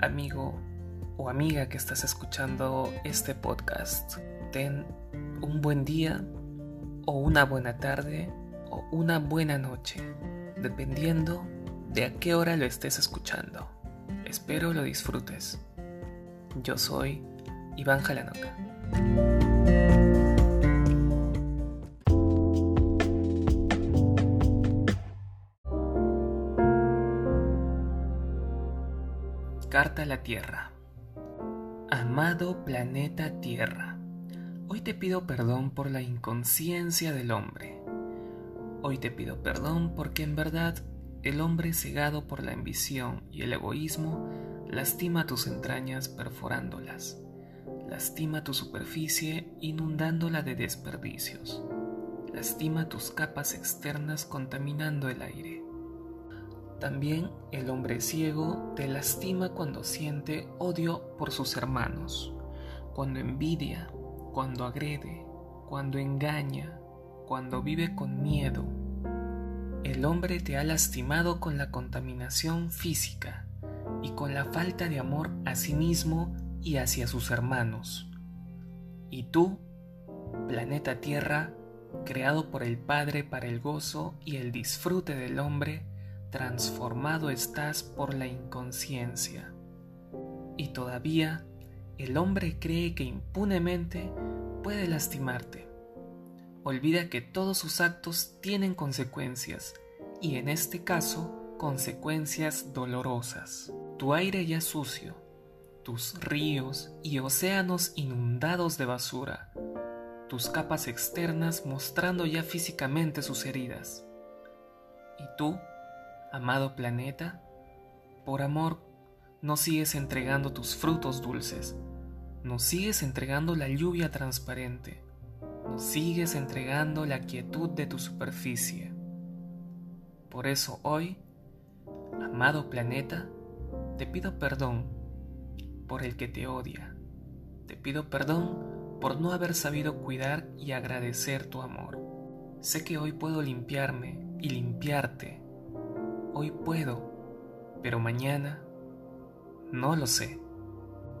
amigo o amiga que estás escuchando este podcast. Ten un buen día o una buena tarde o una buena noche, dependiendo de a qué hora lo estés escuchando. Espero lo disfrutes. Yo soy Iván Jalanoca. Carta a la Tierra. Amado planeta Tierra, hoy te pido perdón por la inconsciencia del hombre. Hoy te pido perdón porque en verdad el hombre cegado por la ambición y el egoísmo lastima tus entrañas perforándolas, lastima tu superficie inundándola de desperdicios, lastima tus capas externas contaminando el aire también el hombre ciego te lastima cuando siente odio por sus hermanos, cuando envidia, cuando agrede, cuando engaña, cuando vive con miedo. El hombre te ha lastimado con la contaminación física y con la falta de amor a sí mismo y hacia sus hermanos. Y tú, planeta Tierra, creado por el Padre para el gozo y el disfrute del hombre, transformado estás por la inconsciencia. Y todavía el hombre cree que impunemente puede lastimarte. Olvida que todos sus actos tienen consecuencias, y en este caso, consecuencias dolorosas. Tu aire ya sucio, tus ríos y océanos inundados de basura, tus capas externas mostrando ya físicamente sus heridas. Y tú, amado planeta, por amor no sigues entregando tus frutos dulces, no sigues entregando la lluvia transparente, no sigues entregando la quietud de tu superficie. Por eso hoy, amado planeta, te pido perdón por el que te odia. Te pido perdón por no haber sabido cuidar y agradecer tu amor. Sé que hoy puedo limpiarme y limpiarte Hoy puedo, pero mañana no lo sé.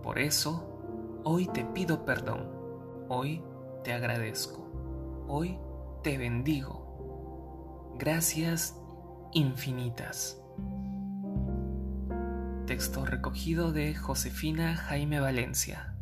Por eso, hoy te pido perdón. Hoy te agradezco. Hoy te bendigo. Gracias infinitas. Texto recogido de Josefina Jaime Valencia.